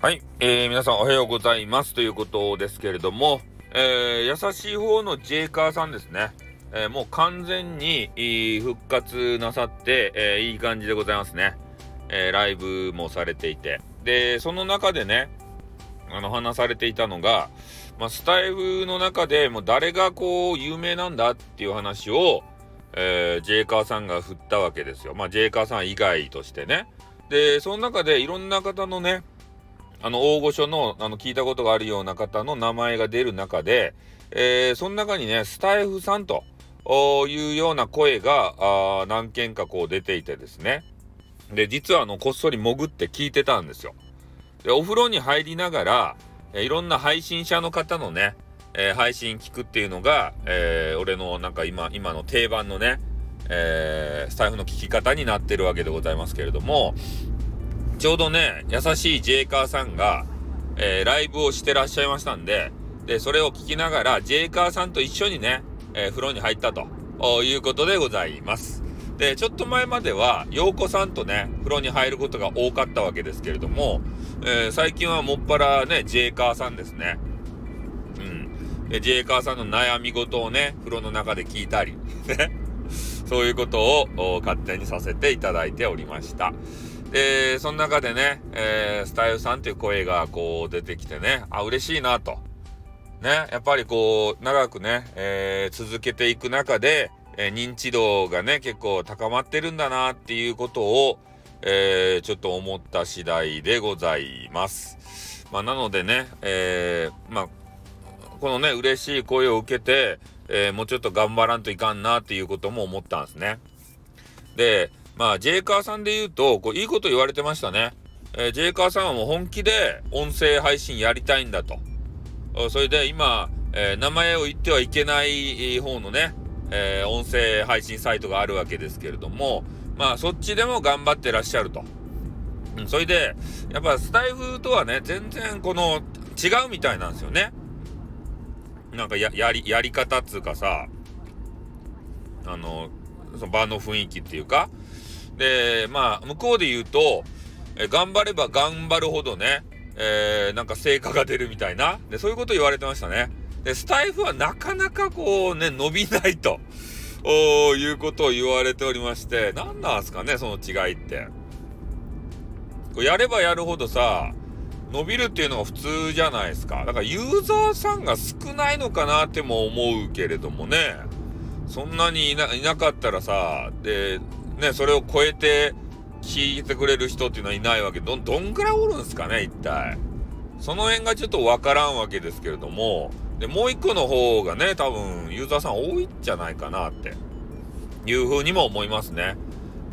はい、えー、皆さんおはようございます。ということですけれども、えー、優しい方のジェイカーさんですね、えー、もう完全に復活なさって、えー、いい感じでございますね、え、ライブもされていて。でその中でねあの話されていたのが、まあ、スタイフの中でもう誰がこう有名なんだっていう話を、え、ジェイカーさんが振ったわけですよ。まあジェイカーさん以外としてね。でその中でいろんな方のねあの、大御所の、あの、聞いたことがあるような方の名前が出る中で、えー、その中にね、スタイフさんというような声が、あ何件かこう出ていてですね。で、実はあの、こっそり潜って聞いてたんですよ。で、お風呂に入りながら、え、いろんな配信者の方のね、えー、配信聞くっていうのが、えー、俺のなんか今、今の定番のね、えー、スタイフの聞き方になってるわけでございますけれども、ちょうどね、優しいジェイカーさんが、えー、ライブをしてらっしゃいましたんで、で、それを聞きながら、ジェイカーさんと一緒にね、えー、風呂に入ったということでございます。で、ちょっと前までは、陽子さんとね、風呂に入ることが多かったわけですけれども、えー、最近はもっぱらね、ジェイカーさんですね。うん。で、ジェイカーさんの悩み事をね、風呂の中で聞いたり、ね。そういうことを勝手にさせていただいておりました。で、その中でね、えー、スタイルさんっていう声がこう出てきてね、あ、嬉しいなと。ね、やっぱりこう、長くね、えー、続けていく中で、えー、認知度がね、結構高まってるんだなっていうことを、えー、ちょっと思った次第でございます。まあ、なのでね、えー、まあ、このね、嬉しい声を受けて、えー、もうちょっと頑張らんといかんなっていうことも思ったんですね。で、まあ、ジェイカーさんで言うと、こういいこと言われてましたね。えー、ジェイカーさんはもう本気で音声配信やりたいんだと。それで今、えー、名前を言ってはいけない方のね、えー、音声配信サイトがあるわけですけれども、まあ、そっちでも頑張ってらっしゃると。うん、それで、やっぱスタイフとはね、全然この違うみたいなんですよね。なんかや、り、やり方っつうかさ、あの、その場の雰囲気っていうか、で、まあ、向こうで言うと、え頑張れば頑張るほどね、えー、なんか成果が出るみたいな、で、そういうこと言われてましたね。で、スタイフはなかなかこうね、伸びないと、いうことを言われておりまして、何なんすかね、その違いって。こうやればやるほどさ、伸びるっていうのが普通じゃないですか。だからユーザーさんが少ないのかなっても思うけれどもね。そんなにいないなかったらさ、で、ね、それを超えて聞いてくれる人っていうのはいないわけど、どんぐらいおるんすかね、一体。その辺がちょっとわからんわけですけれども、で、もう一個の方がね、多分ユーザーさん多いんじゃないかなっていうふうにも思いますね。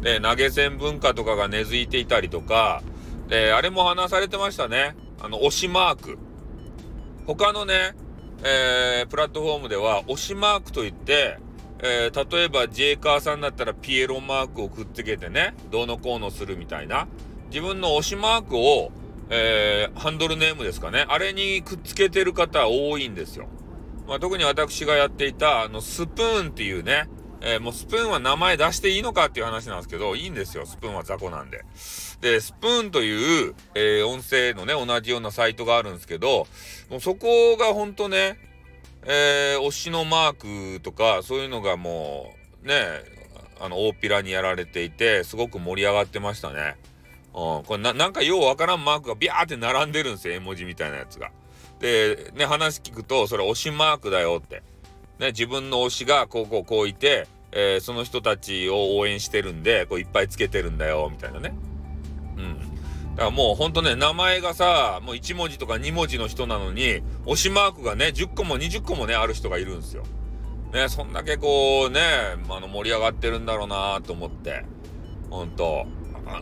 で、投げ銭文化とかが根付いていたりとか、で、あれも話されてましたね。あの、推しマーク。他のね、えー、プラットフォームでは推しマークといって、えー、例えばジェイカーさんだったらピエロマークをくっつけてね、どうのこうのするみたいな、自分の推しマークを、えー、ハンドルネームですかね、あれにくっつけてる方多いんですよ。まあ、特に私がやっていた、あの、スプーンっていうね、えー、もうスプーンは名前出していいのかっていう話なんですけど、いいんですよ、スプーンは雑魚なんで。で、スプーンという、えー、音声のね、同じようなサイトがあるんですけど、もうそこがほんとね、えー、推しのマークとか、そういうのがもう、ね、あの、大っぴらにやられていて、すごく盛り上がってましたね。うん、これな、んかようわからんマークがビャーって並んでるんですよ、絵文字みたいなやつが。で、ね、話聞くと、それ推しマークだよって。ね、自分の推しがこうこうこういて、えー、その人たちを応援してるんで、こういっぱいつけてるんだよ、みたいなね。うん。だからもうほんとね、名前がさ、もう1文字とか2文字の人なのに、推しマークがね、10個も20個もね、ある人がいるんですよ。ね、そんだけこうね、あの盛り上がってるんだろうなと思って。ほんと。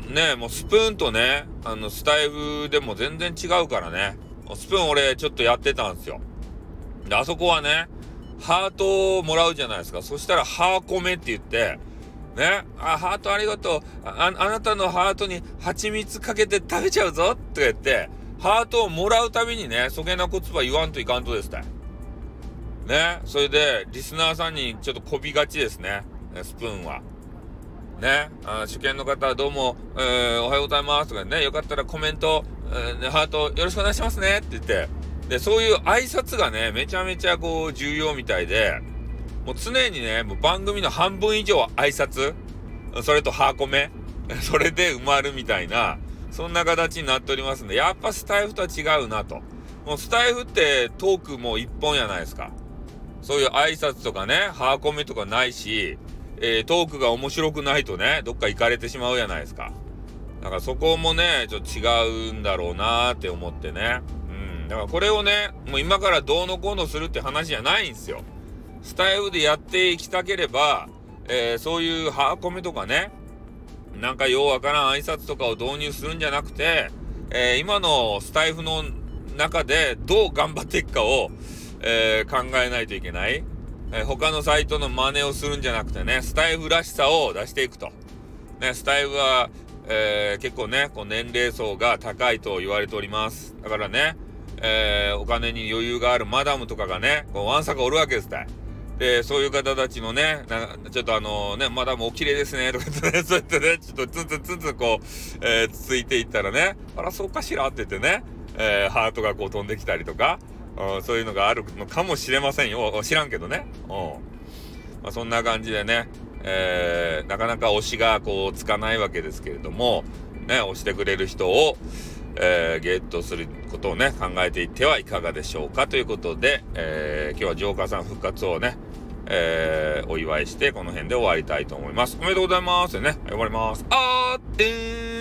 ね、もうスプーンとね、あの、スタイフでも全然違うからね。スプーン俺ちょっとやってたんですよ。で、あそこはね、ハートをもらうじゃないですか。そしたら、ハーコメって言って、ね、あ、ハートありがとう。あ、あなたのハートに蜂蜜かけて食べちゃうぞ。って言って、ハートをもらうたびにね、そげな言葉言わんといかんとですたい。ね、それで、リスナーさんにちょっとこびがちですね、スプーンは。ね、あ主権の方はどうも、えー、おはようございます。とかね、よかったらコメント、えー、ハートよろしくお願いしますね。って言って、で、そういう挨拶がね、めちゃめちゃこう重要みたいで、もう常にね、もう番組の半分以上は挨拶、それとハーコメ、それで埋まるみたいな、そんな形になっておりますんで、やっぱスタイフとは違うなと。もうスタイフってトークも一本やないですか。そういう挨拶とかね、ハーコメとかないし、えー、トークが面白くないとね、どっか行かれてしまうじゃないですか。だからそこもね、ちょっと違うんだろうなーって思ってね。うん。だからこれをね、もう今からどうのこうのするって話じゃないんですよ。スタイフでやっていきたければ、えー、そういうハーコメとかね、なんかようわからん挨拶とかを導入するんじゃなくて、えー、今のスタイフの中でどう頑張っていくかを、えー、考えないといけない。え、他のサイトの真似をするんじゃなくてね、スタイフらしさを出していくと。ね、スタイフは、え、結構ね、こう年齢層が高いと言われております。だからね、え、お金に余裕があるマダムとかがね、こうワンサカおるわけですたい。で、そういう方たちのね、ちょっとあのね、マダムお綺麗ですね、とか言ってね、そうやってね、ちょっとツンツンツンツンこう、えー、つついていったらね、あら、そうかしらって言ってね、えー、ハートがこう飛んできたりとか、うん、そういうのがあるのかもしれませんよ。知らんけどね。うん。まあ、そんな感じでね、えー、なかなか推しがこうつかないわけですけれども、ね、推してくれる人を、えー、ゲットすることをね、考えていってはいかがでしょうかということで、えー、今日はジョーカーさん復活をね、えー、お祝いして、この辺で終わりたいと思います。おめでとうございます。ね、終わります。あーってー